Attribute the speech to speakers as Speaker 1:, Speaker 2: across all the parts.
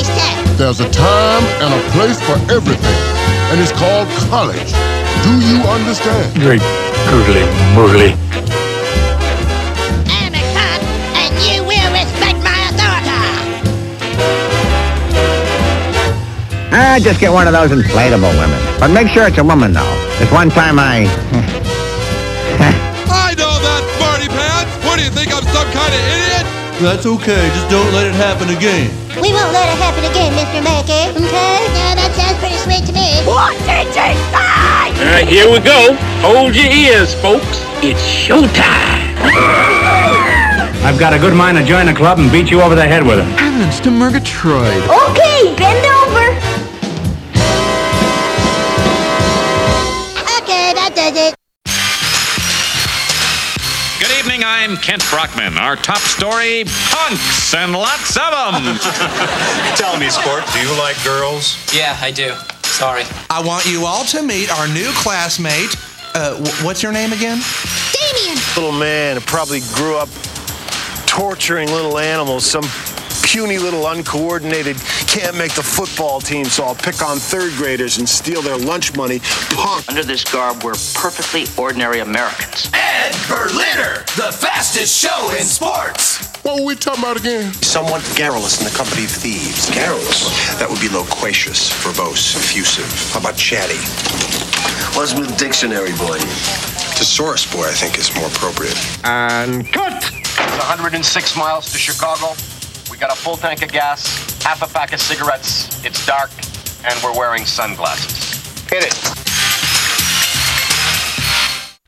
Speaker 1: Phase 10.
Speaker 2: There's a time and a place for everything, and it's called college. Do you understand?
Speaker 3: Great googly moogly.
Speaker 1: I am a cop, and you will respect my authority.
Speaker 4: Ah, just get one of those inflatable women. But make sure it's a woman, though. This one time I...
Speaker 5: I know that, Marty Pants! What do you think I'm some kind of idiot?
Speaker 6: That's okay, just don't let it happen again.
Speaker 1: We won't let it happen again, Mr. Mackey. Okay? Yeah, that sounds pretty sweet to me. What did you say?
Speaker 7: All right, here we go. Hold your ears, folks. It's showtime.
Speaker 3: I've got a good mind to join the club and beat you over the head with it.
Speaker 6: Heavens to Murgatroyd.
Speaker 1: Okay, bend
Speaker 8: I'm Kent Brockman. Our top story punks and lots of them.
Speaker 9: Tell me, Sport, do you like girls?
Speaker 10: Yeah, I do. Sorry.
Speaker 11: I want you all to meet our new classmate. Uh, wh- what's your name again?
Speaker 1: Damien.
Speaker 9: Little man who probably grew up torturing little animals, some puny little uncoordinated can't make the football team, so I'll pick on third graders and steal their lunch money. Punk.
Speaker 10: Under this garb, we're perfectly ordinary Americans.
Speaker 12: Ed Berliner, the fastest show in sports.
Speaker 2: What were we talking about again?
Speaker 9: Somewhat garrulous in the company of thieves. Garrulous? That would be loquacious, verbose, effusive. How about chatty? What's with dictionary boy? Thesaurus boy, I think, is more appropriate.
Speaker 4: And cut!
Speaker 13: It's 106 miles to Chicago. Got a full tank of gas, half a pack of cigarettes. It's dark, and we're wearing sunglasses.
Speaker 9: Hit it.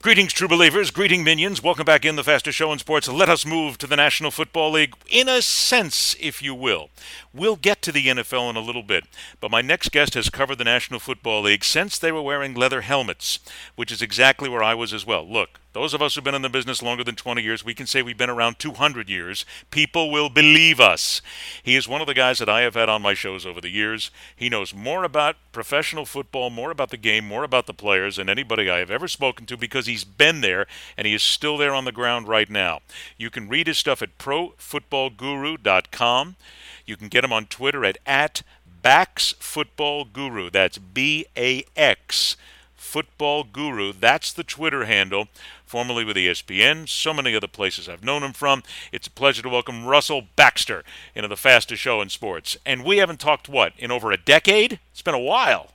Speaker 14: Greetings, true believers. Greeting, minions. Welcome back in the fastest show in sports. Let us move to the National Football League, in a sense, if you will. We'll get to the NFL in a little bit, but my next guest has covered the National Football League since they were wearing leather helmets, which is exactly where I was as well. Look, those of us who've been in the business longer than 20 years, we can say we've been around 200 years. People will believe us. He is one of the guys that I have had on my shows over the years. He knows more about professional football, more about the game, more about the players than anybody I have ever spoken to because he's been there and he is still there on the ground right now. You can read his stuff at profootballguru.com. You can get him on Twitter at, at Bax Football Guru. That's B A X Football Guru. That's the Twitter handle, formerly with ESPN, so many other places I've known him from. It's a pleasure to welcome Russell Baxter into the fastest show in sports. And we haven't talked, what, in over a decade? It's been a while.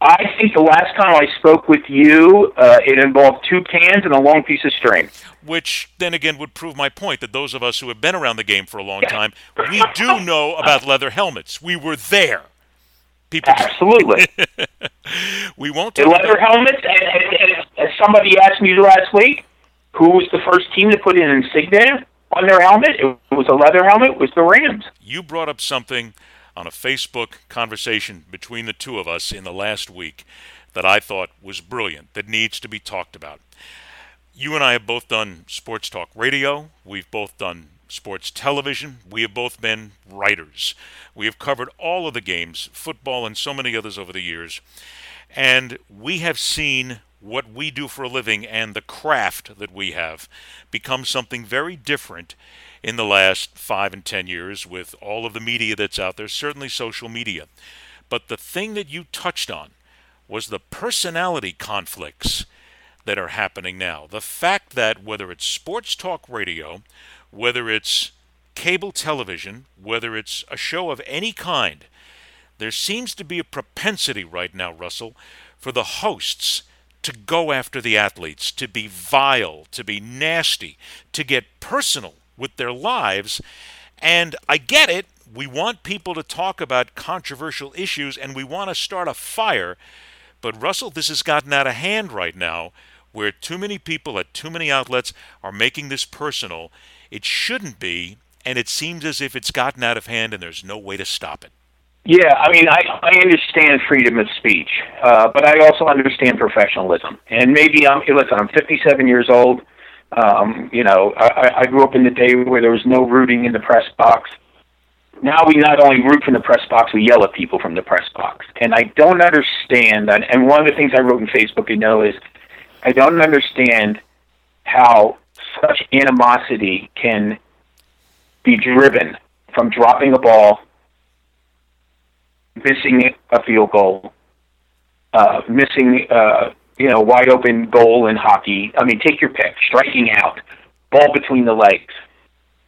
Speaker 15: I think the last time I spoke with you, uh, it involved two cans and a long piece of string.
Speaker 14: Which then again would prove my point that those of us who have been around the game for a long time, we do know about leather helmets. We were there. People
Speaker 15: Absolutely.
Speaker 14: we won't
Speaker 15: The leather helmets, and, and, and as somebody asked me last week, who was the first team to put an insignia on their helmet? It was a leather helmet. It was the Rams.
Speaker 14: You brought up something on a Facebook conversation between the two of us in the last week that I thought was brilliant, that needs to be talked about. You and I have both done sports talk radio, we've both done sports television, we have both been writers. We have covered all of the games, football and so many others over the years. And we have seen what we do for a living and the craft that we have become something very different in the last five and ten years with all of the media that's out there, certainly social media. But the thing that you touched on was the personality conflicts that are happening now. The fact that whether it's sports talk radio, whether it's cable television, whether it's a show of any kind, there seems to be a propensity right now, Russell, for the hosts to go after the athletes, to be vile, to be nasty, to get personal with their lives. And I get it. We want people to talk about controversial issues and we want to start a fire. But Russell, this has gotten out of hand right now where too many people at too many outlets are making this personal. It shouldn't be, and it seems as if it's gotten out of hand and there's no way to stop it.
Speaker 15: Yeah, I mean, I, I understand freedom of speech, uh, but I also understand professionalism. And maybe I'm listen. I'm 57 years old. Um, you know, I, I grew up in the day where there was no rooting in the press box. Now we not only root from the press box, we yell at people from the press box. And I don't understand. And one of the things I wrote in Facebook, you know, is I don't understand how such animosity can be driven from dropping a ball missing a field goal, uh, missing uh, you know wide open goal in hockey. I mean, take your pick. Striking out, ball between the legs.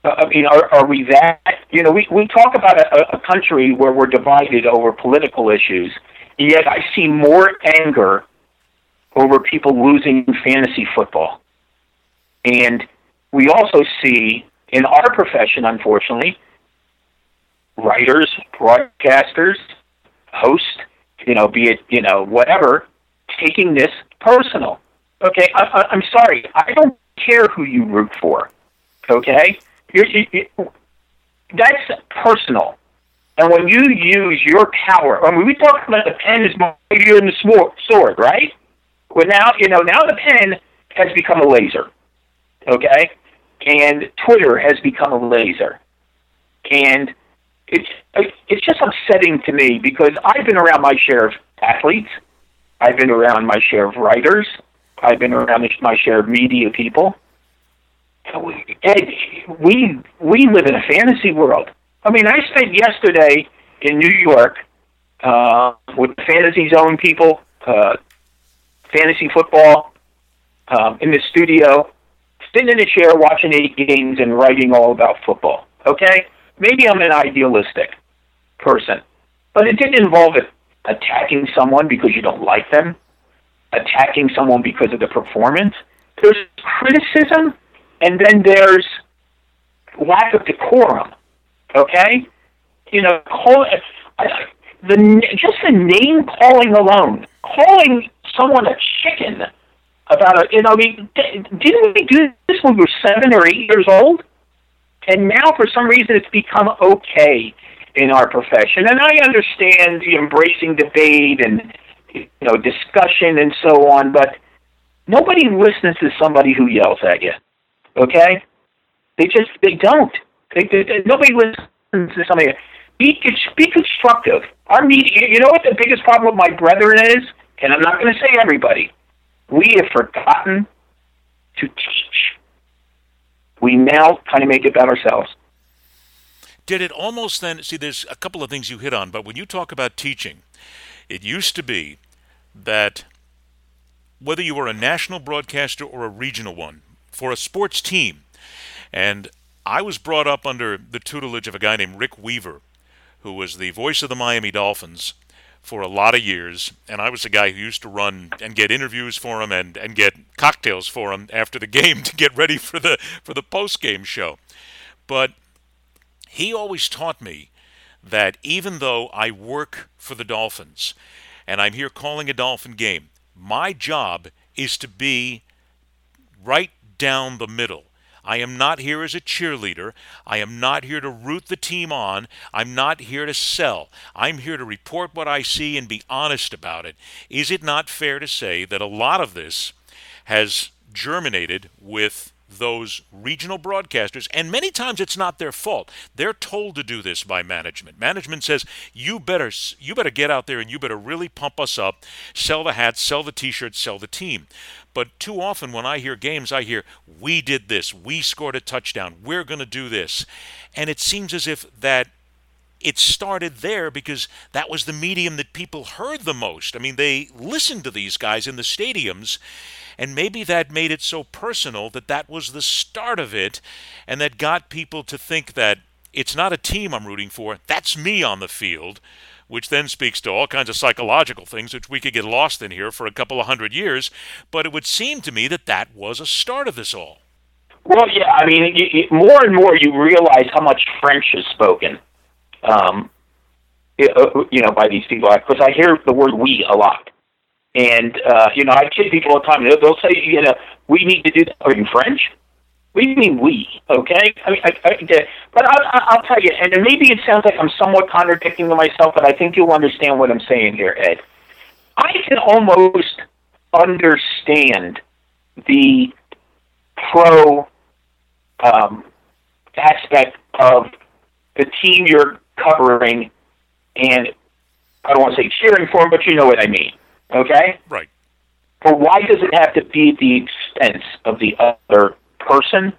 Speaker 15: Uh, I mean, are, are we that? You know, we we talk about a, a country where we're divided over political issues, yet I see more anger over people losing fantasy football, and we also see in our profession, unfortunately, writers, broadcasters, hosts, you know, be it you know whatever, taking this personal. Okay, I, I'm sorry, I don't care who you root for. Okay, you're, you, you, that's personal. And when you use your power, I mean, we talk about the pen is mightier than the sword, right? Well, now you know now the pen has become a laser. Okay, and Twitter has become a laser, and it's it's just upsetting to me because I've been around my share of athletes, I've been around my share of writers, I've been around my share of media people. Ed, we we live in a fantasy world. I mean, I spent yesterday in New York uh, with Fantasy Zone people, uh, fantasy football, um, in the studio, sitting in a chair watching eight games and writing all about football. Okay, maybe I'm an idealistic person, but it didn't involve attacking someone because you don't like them, attacking someone because of the performance. There's criticism, and then there's lack of decorum. Okay, you know, call the just the name calling alone, calling someone a chicken about a, you know, I mean, didn't we do this when we were seven or eight years old? And now, for some reason, it's become okay in our profession. And I understand the embracing debate and you know discussion and so on, but nobody listens to somebody who yells at you. Okay? They just they don't. They, they, nobody listens to somebody. Be be constructive. Our media. You know what the biggest problem with my brethren is, and I'm not going to say everybody. We have forgotten to teach. We now kind of make it about ourselves.
Speaker 14: Did it almost then? See, there's a couple of things you hit on, but when you talk about teaching, it used to be that whether you were a national broadcaster or a regional one, for a sports team, and I was brought up under the tutelage of a guy named Rick Weaver, who was the voice of the Miami Dolphins for a lot of years, and I was the guy who used to run and get interviews for him and, and get cocktails for him after the game to get ready for the for the post game show. But he always taught me that even though I work for the Dolphins and I'm here calling a Dolphin game, my job is to be right down the middle. I am not here as a cheerleader. I am not here to root the team on. I'm not here to sell. I'm here to report what I see and be honest about it. Is it not fair to say that a lot of this has germinated with those regional broadcasters and many times it's not their fault they're told to do this by management management says you better you better get out there and you better really pump us up sell the hats sell the t-shirts sell the team but too often when I hear games, I hear, we did this, we scored a touchdown, we're going to do this. And it seems as if that it started there because that was the medium that people heard the most. I mean, they listened to these guys in the stadiums, and maybe that made it so personal that that was the start of it, and that got people to think that it's not a team I'm rooting for, that's me on the field which then speaks to all kinds of psychological things, which we could get lost in here for a couple of hundred years. But it would seem to me that that was a start of this all.
Speaker 15: Well, yeah, I mean, you, you, more and more you realize how much French is spoken, um, you know, by these people. Because I hear the word "we" a lot, and uh, you know, I kid people all the time. They'll, they'll say, you know, we need to do that. You French? You mean we? Okay, I mean, I, I, but I, I'll tell you, and maybe it sounds like I'm somewhat contradicting to myself, but I think you'll understand what I'm saying here, Ed. I can almost understand the pro um, aspect of the team you're covering, and I don't want to say cheering for them, but you know what I mean. Okay?
Speaker 14: Right.
Speaker 15: But why does it have to be at the expense of the other person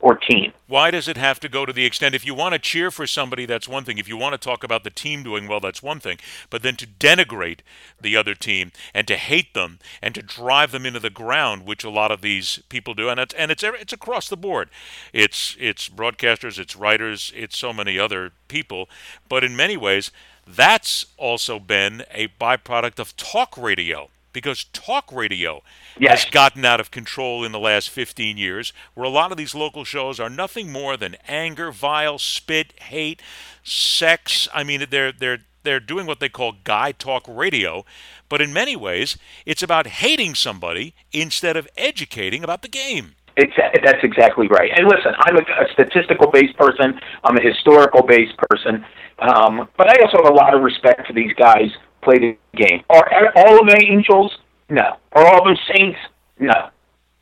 Speaker 15: or team.
Speaker 14: Why does it have to go to the extent? If you want to cheer for somebody, that's one thing. If you want to talk about the team doing well, that's one thing. But then to denigrate the other team and to hate them and to drive them into the ground, which a lot of these people do, and it's and it's it's across the board. It's it's broadcasters, it's writers, it's so many other people. But in many ways, that's also been a byproduct of talk radio because talk radio
Speaker 15: yes.
Speaker 14: has gotten out of control in the last 15 years, where a lot of these local shows are nothing more than anger, vile, spit, hate, sex. I mean, they're they're they're doing what they call guy talk radio, but in many ways, it's about hating somebody instead of educating about the game.
Speaker 15: Exactly, that's exactly right. And listen, I'm a, a statistical based person. I'm a historical based person, um, but I also have a lot of respect for these guys play the game. Are all of the angels? No. Are all of them saints? No.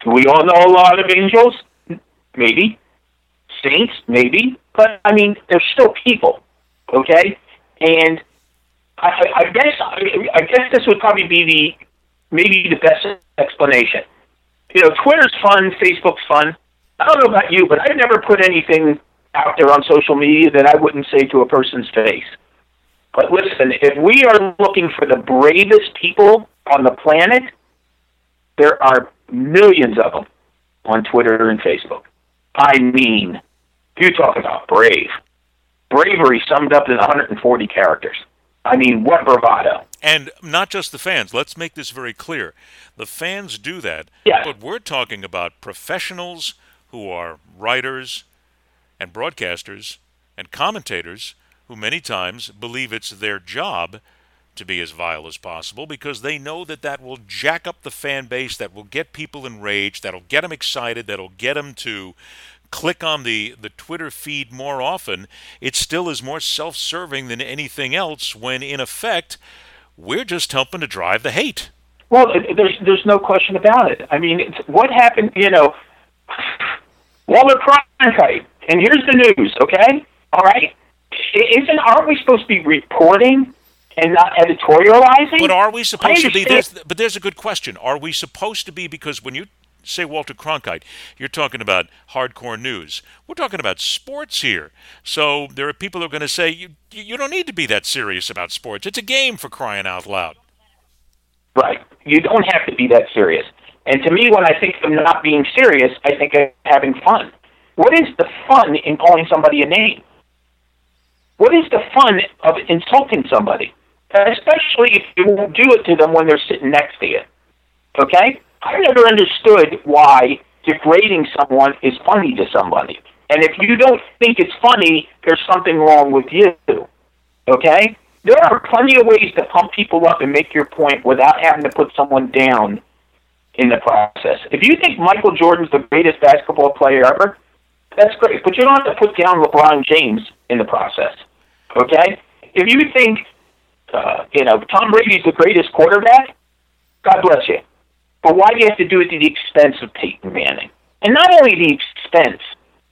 Speaker 15: Do we all know a lot of angels? Maybe. Saints? Maybe. But I mean, they're still people. Okay. And I, I guess I, I guess this would probably be the maybe the best explanation. You know, Twitter's fun, Facebook's fun. I don't know about you, but I've never put anything out there on social media that I wouldn't say to a person's face. But listen, if we are looking for the bravest people on the planet, there are millions of them on Twitter and Facebook. I mean, you talk about brave. Bravery summed up in 140 characters. I mean, what bravado.
Speaker 14: And not just the fans. Let's make this very clear. The fans do that.
Speaker 15: Yes.
Speaker 14: But we're talking about professionals who are writers and broadcasters and commentators who many times believe it's their job to be as vile as possible because they know that that will jack up the fan base, that will get people enraged, that'll get them excited, that'll get them to click on the, the Twitter feed more often. It still is more self serving than anything else when, in effect, we're just helping to drive the hate.
Speaker 15: Well, there's there's no question about it. I mean, what happened? You know, Walter Cronkite, and here's the news. Okay, all right. Isn't aren't we supposed to be reporting and not editorializing?
Speaker 14: But are we supposed to be? There's, but there's a good question. Are we supposed to be? Because when you say Walter Cronkite, you're talking about hardcore news. We're talking about sports here. So there are people who are going to say you you don't need to be that serious about sports. It's a game for crying out loud.
Speaker 15: Right. You don't have to be that serious. And to me, when I think of not being serious, I think of having fun. What is the fun in calling somebody a name? What is the fun of insulting somebody? Especially if you won't do it to them when they're sitting next to you. Okay? I never understood why degrading someone is funny to somebody. And if you don't think it's funny, there's something wrong with you. Okay? There are plenty of ways to pump people up and make your point without having to put someone down in the process. If you think Michael Jordan's the greatest basketball player ever, that's great. But you don't have to put down LeBron James in the process. Okay? If you think, uh, you know, Tom Brady's the greatest quarterback, God bless you. But why do you have to do it at the expense of Peyton Manning? And not only the expense,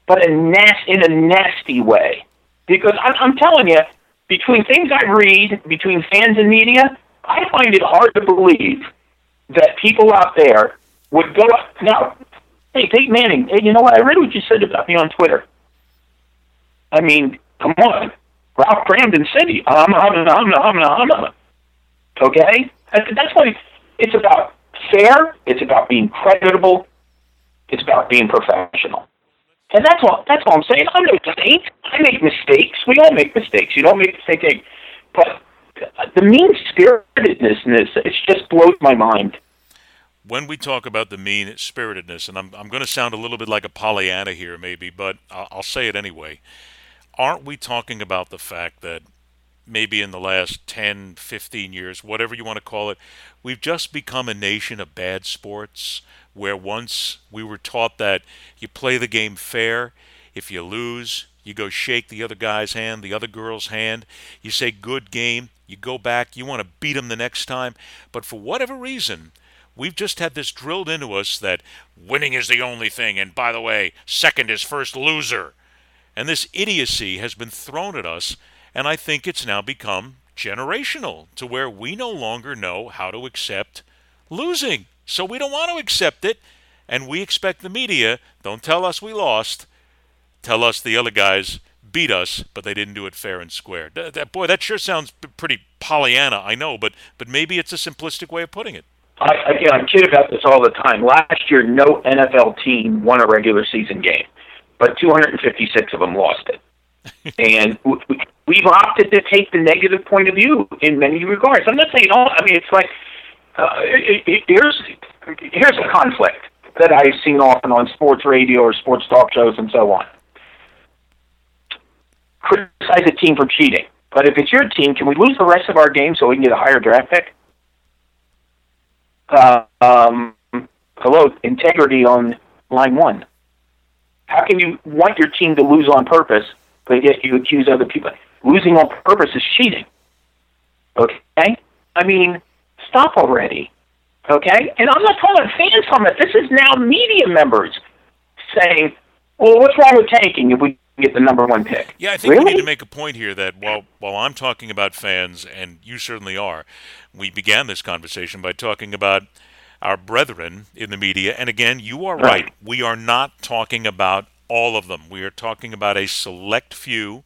Speaker 15: but a nas- in a nasty way. Because I'm, I'm telling you, between things I read, between fans and media, I find it hard to believe that people out there would go up. Now, hey, Peyton Manning, hey, you know what? I read what you said about me on Twitter. I mean, come on. Ralph Kramden City. I'm, I'm, I'm, I'm, I'm. Okay? That's what it's about fair. It's about being creditable. It's about being professional. And that's all. That's all I'm saying. I'm no saint. I make mistakes. We all make mistakes. You don't make the same thing. But the mean spiritedness, it just blows my mind.
Speaker 14: When we talk about the mean spiritedness, and I'm, I'm going to sound a little bit like a Pollyanna here, maybe, but I'll, I'll say it anyway. Aren't we talking about the fact that maybe in the last 10, 15 years, whatever you want to call it, we've just become a nation of bad sports where once we were taught that you play the game fair. If you lose, you go shake the other guy's hand, the other girl's hand. You say, good game. You go back. You want to beat them the next time. But for whatever reason, we've just had this drilled into us that winning is the only thing. And by the way, second is first loser. And this idiocy has been thrown at us. And I think it's now become generational to where we no longer know how to accept losing. So we don't want to accept it. And we expect the media, don't tell us we lost, tell us the other guys beat us, but they didn't do it fair and square. That, that boy, that sure sounds pretty Pollyanna, I know, but but maybe it's a simplistic way of putting it.
Speaker 15: I, again, I kid about this all the time. Last year, no NFL team won a regular season game, but 256 of them lost it. and we, we've opted to take the negative point of view in many regards. I'm not saying all. I mean, it's like uh, it, it, here's here's a conflict that I've seen often on sports radio or sports talk shows and so on. Criticize a team for cheating, but if it's your team, can we lose the rest of our game so we can get a higher draft pick? Uh, um, hello, integrity on line one. How can you want your team to lose on purpose, but yet you accuse other people? Losing on purpose is cheating. Okay? I mean, stop already. Okay? And I'm not calling fans from it. This is now media members saying, well, what's wrong with tanking if we get the number one pick?
Speaker 14: Yeah, I think
Speaker 15: really?
Speaker 14: we need to make a point here that while while I'm talking about fans, and you certainly are, we began this conversation by talking about our brethren in the media. And again, you are right. We are not talking about all of them. We are talking about a select few.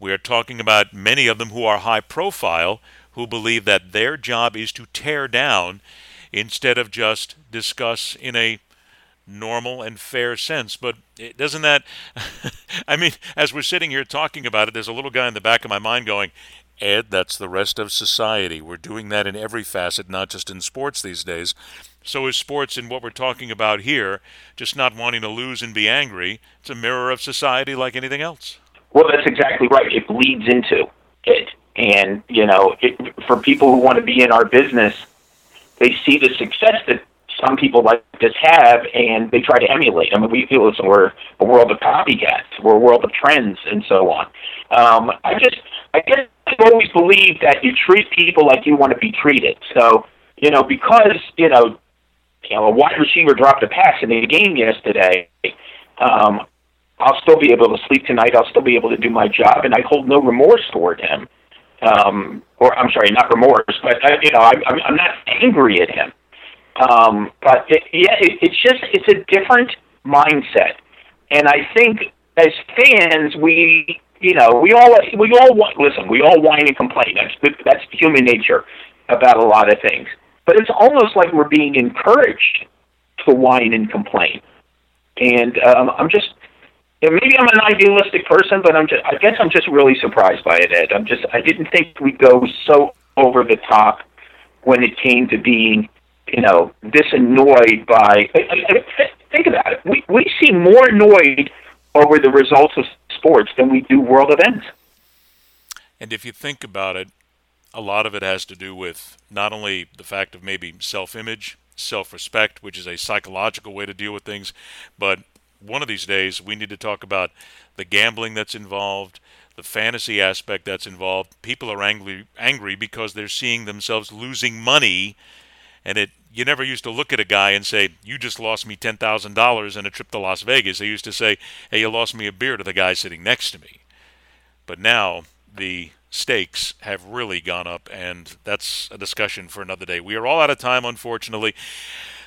Speaker 14: We are talking about many of them who are high profile, who believe that their job is to tear down instead of just discuss in a normal and fair sense. But it, doesn't that, I mean, as we're sitting here talking about it, there's a little guy in the back of my mind going, Ed, that's the rest of society. We're doing that in every facet, not just in sports these days. So is sports in what we're talking about here, just not wanting to lose and be angry. It's a mirror of society like anything else.
Speaker 15: Well, that's exactly right. It bleeds into it. And, you know, it, for people who want to be in our business, they see the success that some people like this have, and they try to emulate. I mean, we feel listen, we're a world of copycats, we're a world of trends, and so on. Um, I just, I guess, I've always believed that you treat people like you want to be treated. So, you know, because you know, you know, a wide receiver dropped a pass in the game yesterday. Um, I'll still be able to sleep tonight. I'll still be able to do my job, and I hold no remorse toward him. Um, or I'm sorry, not remorse, but uh, you know, I, I'm, I'm not angry at him. Um, but it, yeah, it, it's just it's a different mindset, and I think as fans, we you know we all we all want, listen. We all whine and complain. That's that's human nature about a lot of things. But it's almost like we're being encouraged to whine and complain. And um, I'm just maybe I'm an idealistic person, but I'm just I guess I'm just really surprised by it, Ed. I'm just I didn't think we'd go so over the top when it came to being you know, this annoyed by. i Think about it. We we seem more annoyed over the results of sports than we do world events.
Speaker 14: And if you think about it, a lot of it has to do with not only the fact of maybe self-image, self-respect, which is a psychological way to deal with things, but one of these days we need to talk about the gambling that's involved, the fantasy aspect that's involved. People are angry angry because they're seeing themselves losing money and it you never used to look at a guy and say, "You just lost me ten thousand dollars in a trip to Las Vegas." They used to say, "Hey, you lost me a beer to the guy sitting next to me." But now the stakes have really gone up, and that's a discussion for another day. We are all out of time, unfortunately.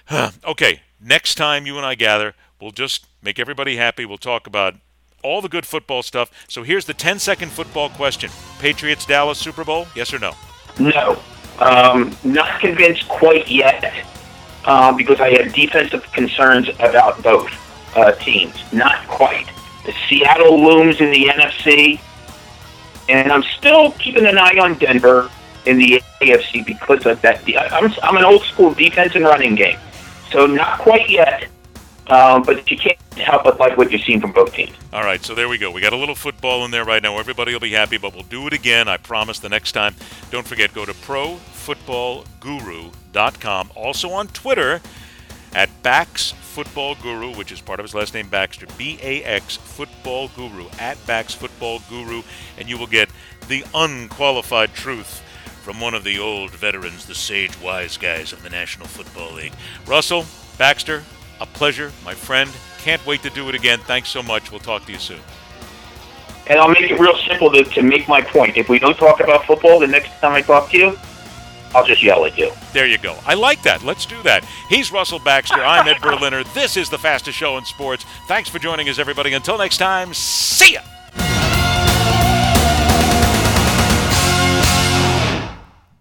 Speaker 14: okay, next time you and I gather, we'll just make everybody happy. We'll talk about all the good football stuff. So here's the 10 second football question Patriots Dallas Super Bowl, yes or no?
Speaker 15: No. Um, not convinced quite yet uh, because I have defensive concerns about both uh, teams. Not quite. The Seattle looms in the NFC, and I'm still keeping an eye on Denver in the AFC because of that. I'm, I'm an old school defense and running game, so not quite yet. Um, but you can't help but like what you're seeing from both teams.
Speaker 14: All right, so there we go. We got a little football in there right now. Everybody will be happy, but we'll do it again. I promise the next time. Don't forget, go to profootballguru.com. Also on Twitter at Bax Football Guru, which is part of his last name Baxter, B A X Football Guru, at Bax Football Guru, and you will get the unqualified truth from one of the old veterans, the sage wise guys of the National Football League. Russell, Baxter, a pleasure, my friend. Can't wait to do it again. Thanks so much. We'll talk to you soon.
Speaker 15: And I'll make it real simple to, to make my point. If we don't talk about football, the next time I talk to you, I'll just yell at you.
Speaker 14: There you go. I like that. Let's do that. He's Russell Baxter. I'm Ed Berliner. This is the fastest show in sports. Thanks for joining us, everybody. Until next time, see ya.